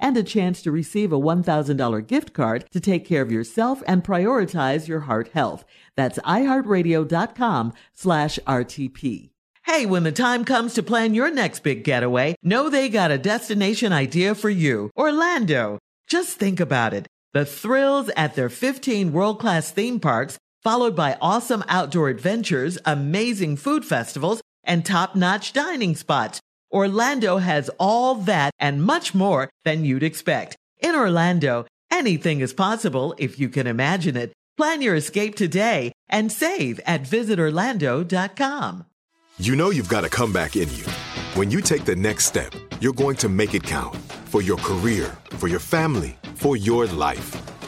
and a chance to receive a $1,000 gift card to take care of yourself and prioritize your heart health. That's iHeartRadio.com slash RTP. Hey, when the time comes to plan your next big getaway, know they got a destination idea for you. Orlando. Just think about it. The thrills at their 15 world-class theme parks, followed by awesome outdoor adventures, amazing food festivals, and top-notch dining spots. Orlando has all that and much more than you'd expect. In Orlando, anything is possible if you can imagine it. Plan your escape today and save at visitorlando.com. You know you've got a comeback in you. When you take the next step, you're going to make it count for your career, for your family, for your life.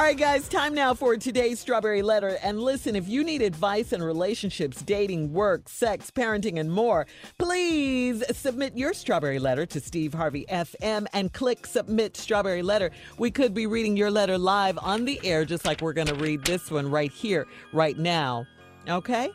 All right, guys, time now for today's Strawberry Letter. And listen, if you need advice in relationships, dating, work, sex, parenting, and more, please submit your Strawberry Letter to Steve Harvey FM and click Submit Strawberry Letter. We could be reading your letter live on the air, just like we're going to read this one right here, right now. Okay?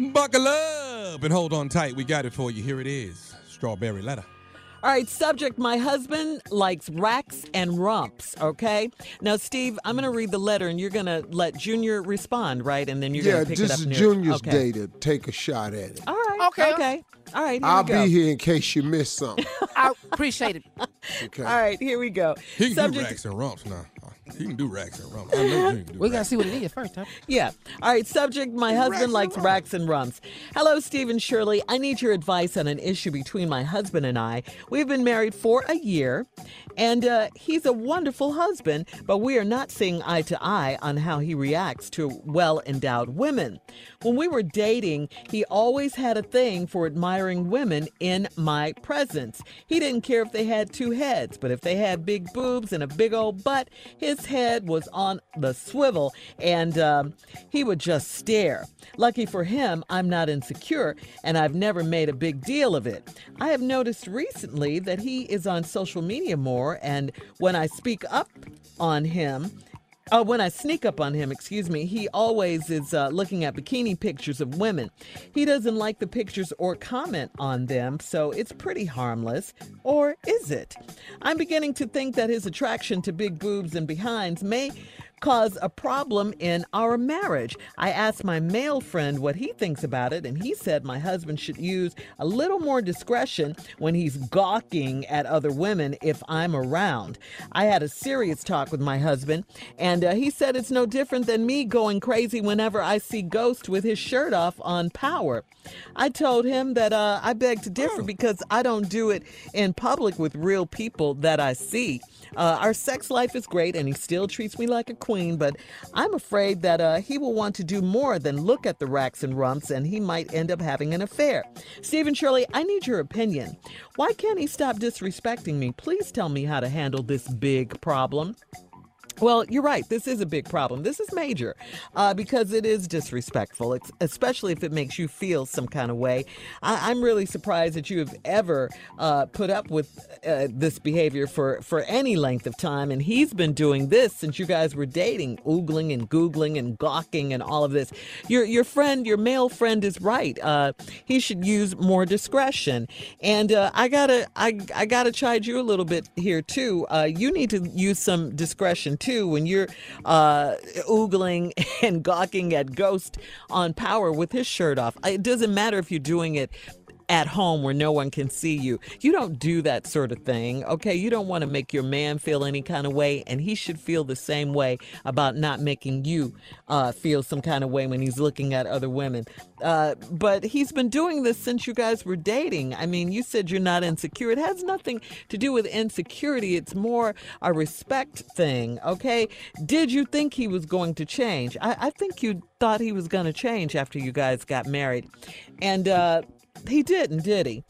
Buckle up and hold on tight. We got it for you. Here it is Strawberry Letter. All right, subject My husband likes racks and rumps, okay? Now, Steve, I'm going to read the letter and you're going to let Junior respond, right? And then you're yeah, going to pick it this is Junior's okay. day to take a shot at it. All right. Okay. Okay. All right. Here I'll we go. be here in case you miss something. I appreciate it. Okay. All right, here we go. He can Subject- do racks and rumps now. He can do racks and rumps. I know he can do We gotta racks. see what it is first, huh? Yeah. All right. Subject My husband likes racks and rumps. Hello, Stephen Shirley. I need your advice on an issue between my husband and I. We've been married for a year, and uh, he's a wonderful husband, but we are not seeing eye to eye on how he reacts to well endowed women. When we were dating, he always had a thing for admiring women in my presence. He didn't care if they had two heads, but if they had big boobs and a big old butt, his head was on the swivel and um, he would just stare. Lucky for him, I'm not insecure and I've never made a big deal of it. I have noticed recently that he is on social media more, and when I speak up on him, uh, when I sneak up on him, excuse me, he always is uh, looking at bikini pictures of women. He doesn't like the pictures or comment on them, so it's pretty harmless. Or is it? I'm beginning to think that his attraction to big boobs and behinds may cause a problem in our marriage. I asked my male friend what he thinks about it, and he said my husband should use a little more discretion when he's gawking at other women if I'm around. I had a serious talk with my husband, and uh, he said it's no different than me going crazy whenever I see Ghost with his shirt off on Power. I told him that uh, I beg to differ because I don't do it in public with real people that I see. Uh, our sex life is great and he still treats me like a queen, but I'm afraid that uh, he will want to do more than look at the racks and rumps and he might end up having an affair. Stephen Shirley, I need your opinion. Why can't he stop disrespecting me? Please tell me how to handle this big problem. Well, you're right. This is a big problem. This is major uh, because it is disrespectful, it's, especially if it makes you feel some kind of way. I, I'm really surprised that you have ever uh, put up with uh, this behavior for, for any length of time. And he's been doing this since you guys were dating, oogling and googling and gawking and all of this. Your, your friend, your male friend, is right. Uh, he should use more discretion. And uh, I gotta, I, I gotta chide you a little bit here too. Uh, you need to use some discretion too when you're uh, oogling and gawking at Ghost on Power with his shirt off. It doesn't matter if you're doing it at home where no one can see you. You don't do that sort of thing, okay? You don't want to make your man feel any kind of way, and he should feel the same way about not making you uh, feel some kind of way when he's looking at other women. Uh, but he's been doing this since you guys were dating. I mean, you said you're not insecure. It has nothing to do with insecurity, it's more a respect thing, okay? Did you think he was going to change? I, I think you thought he was going to change after you guys got married. And, uh, he didn't, did he?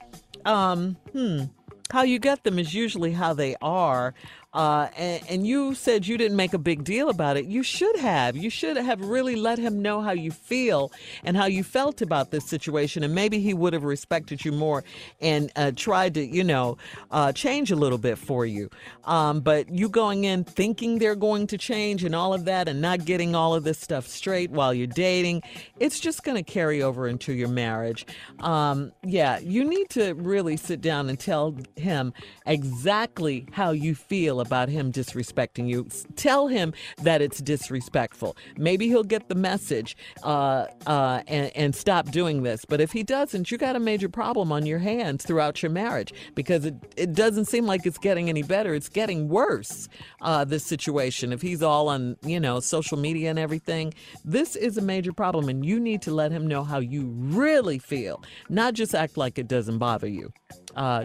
Um, hmm. How you get them is usually how they are. Uh, and, and, you said you didn't make a big deal about it. You should have. You should have really let him know how you feel and how you felt about this situation. And maybe he would have respected you more and uh, tried to, you know, uh, change a little bit for you. Um, but you going in thinking they're going to change and all of that and not getting all of this stuff straight while you're dating, it's just going to carry over into your marriage. Um, yeah, you need to really sit down and tell him exactly how you feel about him disrespecting you. Tell him that it's disrespectful. Maybe he'll get the message uh, uh, and, and stop doing this. But if he doesn't, you got a major problem on your hands throughout your marriage because it, it doesn't seem like it's getting any better. It's getting worse, uh, this situation. If he's all on, you know, social media and everything, this is a major problem. And you need to let him know how you really feel, not just act like it doesn't bother you. Uh,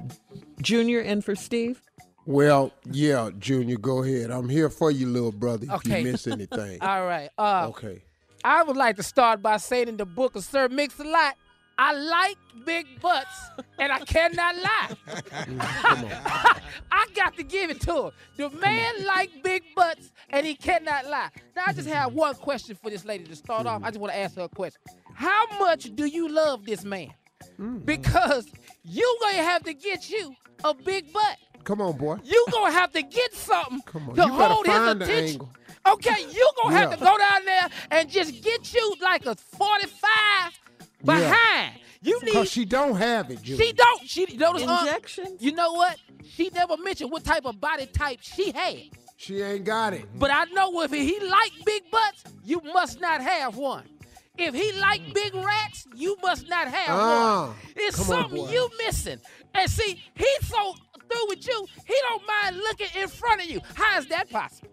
Junior in for Steve? Well, yeah, Junior, go ahead. I'm here for you, little brother, if you miss anything. All right. Uh, okay. I would like to start by saying in the book of Sir Mix-a-Lot, I like big butts and I cannot lie. Come on. I got to give it to him. The man like big butts and he cannot lie. Now I just have one question for this lady to start off. I just want to ask her a question. How much do you love this man? Because you gonna have to get you a big butt. Come on, boy. You gonna have to get something Come on, to you hold find his the attention. angle. Okay, you gonna have Yeah. to go down there and just get you like a 45 behind. You need Because she don't have it, Junior. she don't. She notice uh, Injections? You know what? She never mentioned what type of body type she had. She ain't got it. But I know if he like big butts, you must not have one. If he like big rats, you must not have Ah, one. It's come on, something you missing. And see, he's so through with you, he don't mind looking in front of you. How is that possible?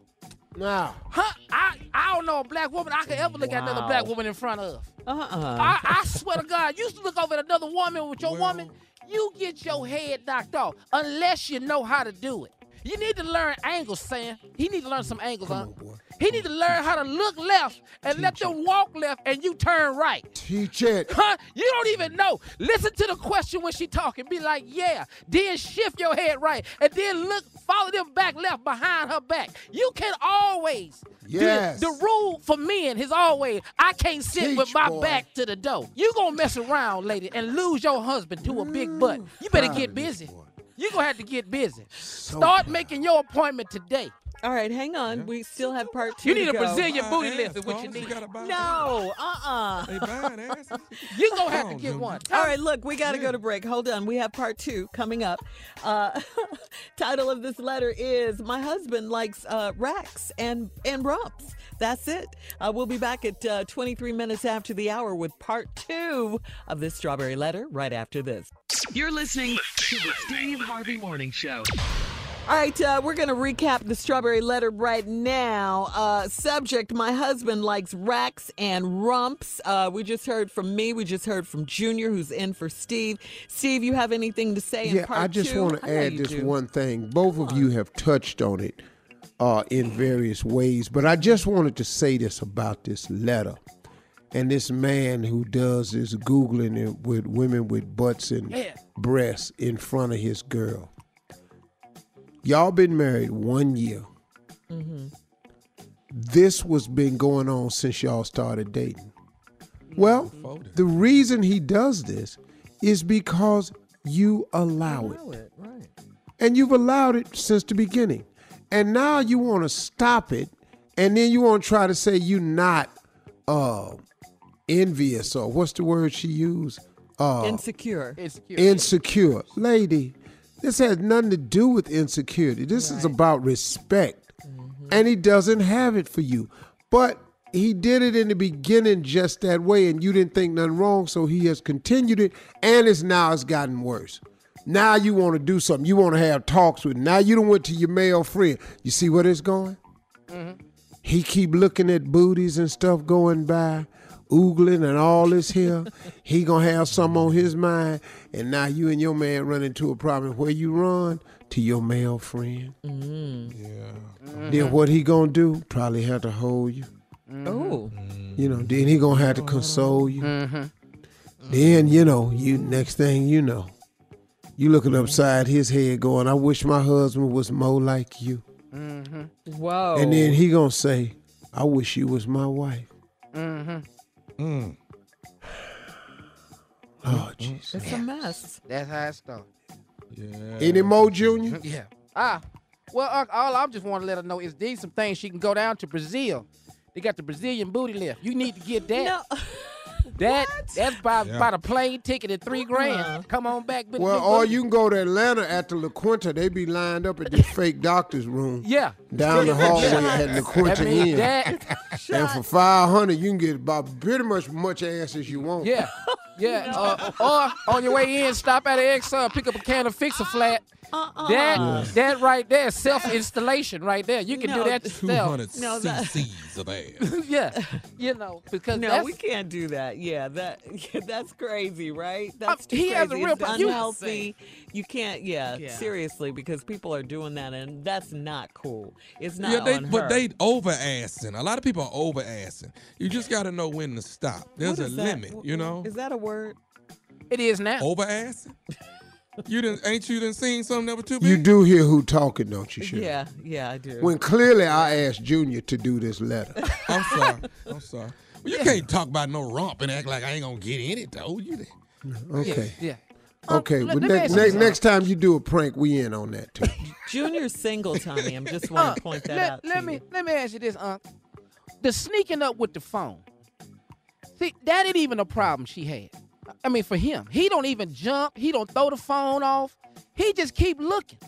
Now, Huh? I, I don't know a black woman I could ever look at another black woman in front of. Uh-uh. I, I swear to God, you used to look over at another woman with your Well- woman, you get your head knocked off unless you know how to do it. You need to learn angles, Sam. He need to learn some angles, huh? He need to learn how to look left and let them walk left and you turn right. teach it. Huh? You don't even know. Listen to the question when she talking. Be like, yeah. Then shift your head right. And then look, follow them back left behind her back. You can always. Yes. The rule for men is always, I can't sit with my boy. back to the door. You gonna mess around, lady, and lose your husband to a big butt. You better proud get busy. Boy. You gonna have to get busy. Start making your appointment today. All right, hang on. We still have part two. You need to a go. Brazilian booty ass, lift is what you Combs. need. gotta buy No, uh-uh. They buying asses. You gonna have to get Junior. one. All right, look, we got to go to break. Hold on. We have part two coming up. Uh, title of this letter is My Husband Likes uh, Racks and, and Rumps. That's it. Uh, we'll be back at uh, 23 minutes after the hour with part two of this Strawberry Letter right after this. You're listening to the Steve Harvey Morning Show. All right, uh, we're going to recap the strawberry letter right now. Uh, subject My husband likes racks and rumps. Uh, we just heard from me. We just heard from Junior, who's in for Steve. Steve, you have anything to say in Yeah, I just want to add this do. one thing. Both of you have touched on it uh, in various ways, but I just wanted to say this about this letter. And this man who does this Googling it with women with butts and Yeah. breasts in front of his girl. Y'all been married one year. this was been going on since y'all started dating. Well, the reason he does this is because you allow it. it, right. And you've allowed it since the beginning. And now you want to stop it, and then you want to try to say you're not uh, envious or what's the word she used? Uh, Insecure. Insecure. insecure. Lady, this has nothing to do with insecurity. This is about respect. Mm-hmm. And he doesn't have it for you. But he did it in the beginning just that way, and you didn't think nothing wrong, so he has continued it, and it's now it's gotten worse. Now you want to do something. You want to have talks with. Now you don't went to your male friend. You see where it's going? Mm-hmm. He keep looking at booties and stuff going by, oogling and all this here. he gonna have some on his mind, and now you and your man run into a problem. Where you run to your male friend? Mm. Yeah. Then what he gonna do? Probably have to hold you. Oh, You know. Then he gonna have to console you. Mm-hmm. Then you know you. Next thing you know, you looking upside his head, going, "I wish my husband was more like you." Mm-hmm. whoa. And then he gonna say, "I wish you was my wife." Mm. Oh Jesus! it's a mess. That's how it started. Yeah. Any more, Junior? Yeah. Ah. Well, Unc, all I just want to let her know is these some things she can go down to Brazil. They got the Brazilian booty lift. You need to get that. No. That that's by Yeah. by the plane ticket at three grand. Uh-huh. Come on back. with Well, the or booty. you can go to Atlanta at the La Quinta. They be lined up at this fake doctor's room Yeah. down the hallway at La Quinta That means Inn. that. And for five hundred, you can get about pretty much much ass as you want. Yeah. Yeah. Uh, or on your way in, stop at an Exxon, pick up a can of Fix a Flat. Uh-uh. That that right there, self installation right there. You can No, do that yourself. hundred No, that- cc's of ass. yeah. You know because No, that's, we can't do that. Yeah, that that's crazy, right? That's too he crazy. has a real It's pro- you- unhealthy. You can't. Yeah, Yeah. seriously, because people are doing that, and that's not cool. It's not yeah, they, on but they over assing. A lot of people are over assing. You just got to know when to stop. There's What a is that? limit, W- you know. Is that a word? it is now. Over ass? you didn't? Ain't you done seen something that was too big? You do hear who talking, don't you, Shirley? Yeah, yeah, I do. When clearly I asked Junior to do this letter. I'm sorry. I'm sorry. Well, you can't talk about no rump and act like I ain't gonna get in it though. You Okay. Yeah. Okay. Um, well, let- let me next, ask you next, something. next time you do a prank, we in on that too. Junior's single, Tommy. I'm just want Uh, to point that let, out let to me you. let me ask you this, Unc. The sneaking up with the phone. See, that ain't even a problem she had. I mean, for him, he don't even jump. He don't throw the phone off. He just keep looking.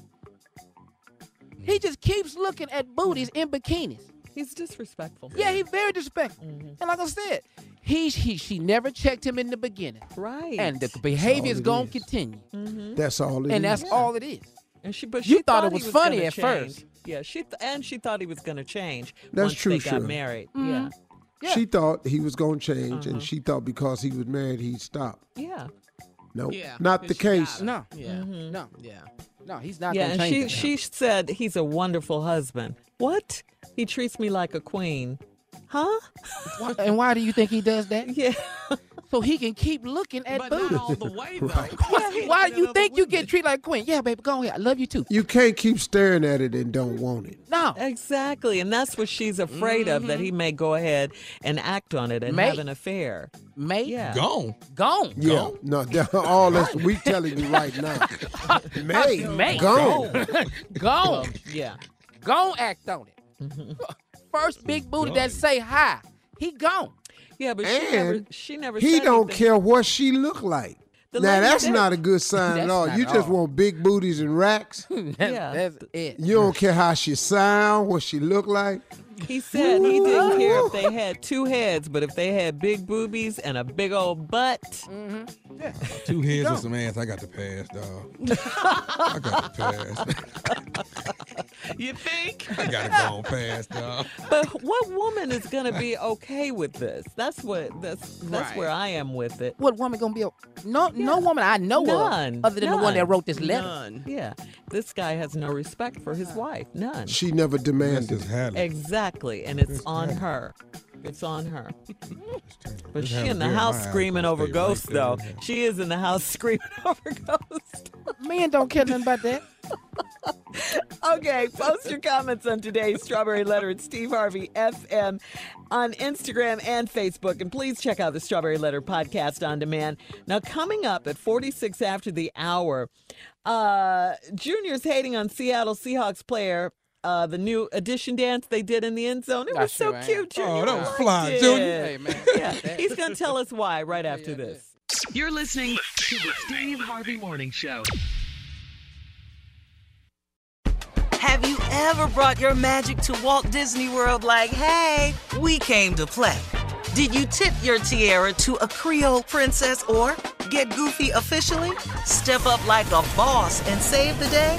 He just keeps looking at booties in bikinis. He's disrespectful. Yeah, he's very disrespectful. And like I said, he, he she never checked him in the beginning, Right. and the behavior is gonna is. continue, That's all it and is. that's all it is. And she, but You she thought it he was funny gonna at first. Yeah, she th- and she thought he was going to change That's once true, they got Shirley. married. Mm-hmm. Yeah, She thought he was going to change, Uh-huh. and she thought because he was married, he'd stop. yeah, No, Yeah, not the case. it. No, Yeah. no, Yeah. no, he's not yeah. gonna And change. she that. she said he's a wonderful husband. What? He treats me like a queen. Huh? And why do you think he does that? Yeah. So he can keep looking at But booties. not all the way though. Why, why do you think you get treated like a queen? Yeah, baby, go ahead. I love you too. You can't keep staring at it and don't want it. No, Exactly, and that's what she's afraid of that he mm-hmm. may go ahead and act on it and May. have an affair. May Yeah. gone. gone. Yeah, no, that- all this we telling you right now. May, May. gone. Gone. Yeah. Gone act on it. Mm-hmm. First big booty that say hi. He gone. Yeah, but she never she never He said don't anything. care what she look like. The now that's said- not a good sign at all. You just all. want big booties and racks. That's, Yeah. that's it. You don't care how she sound, what she look like. He said he didn't care if they had two heads, but if they had big boobies and a big old butt, mm-hmm. Two heads and some ass. I got to pass, dog. I got to pass. You think? I got to go on pass, dog. but what woman is going to be okay with this? That's what that's that's Right. where I am with it. What woman gonna be? A, no, no woman I know None. of, other than the one that wrote this letter. None. Yeah, this guy has no respect for his wife. None. She never demanded. just Hallie. Exactly, and it's on her. It's on her. But This she in the house screaming over stay right ghosts, there. though. She is in the house screaming over ghosts. Men don't care nothing about that. Okay, post your comments on today's Strawberry Letter at Steve Harvey FM on Instagram and Facebook. And please check out the Strawberry Letter podcast on demand. Now, coming up at 46 after the hour, uh, Junior's hating on Seattle Seahawks player. Uh, the new addition dance they did in the end zone. It was so right. cute, Junior. Oh, that was liked fly, it. Junior. Hey, man. Yeah, he's going to tell us why right after this. You're listening to the Steve Harvey Morning Show. Have you ever brought your magic to Walt Disney World like, hey, we came to play? Did you tip your tiara to a Creole princess or get goofy officially? Step up like a boss and save the day?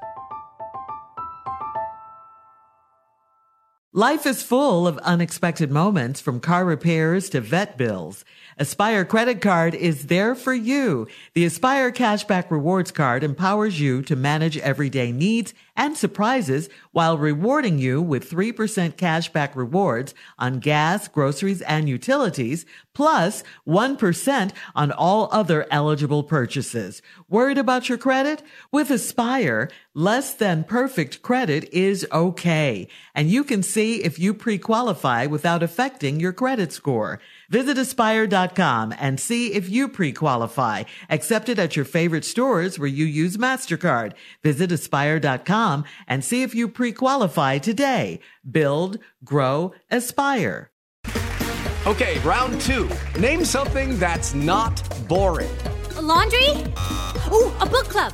Life is full of unexpected moments from car repairs to vet bills. Aspire credit card is there for you. The Aspire cashback rewards card empowers you to manage everyday needs and surprises while rewarding you with 3% cashback rewards on gas, groceries, and utilities, plus 1 on all other eligible purchases. Worried about your credit? With Aspire, less than perfect credit is okay. And you can see if you pre-qualify without affecting your credit score. Visit aspire.com and see if you pre-qualify. Accepted at your favorite stores where you use MasterCard. Visit aspire.com and see if you pre-qualify today. Build, grow, aspire. Okay, round two. Name something that's not boring. A laundry? Ooh, a book club.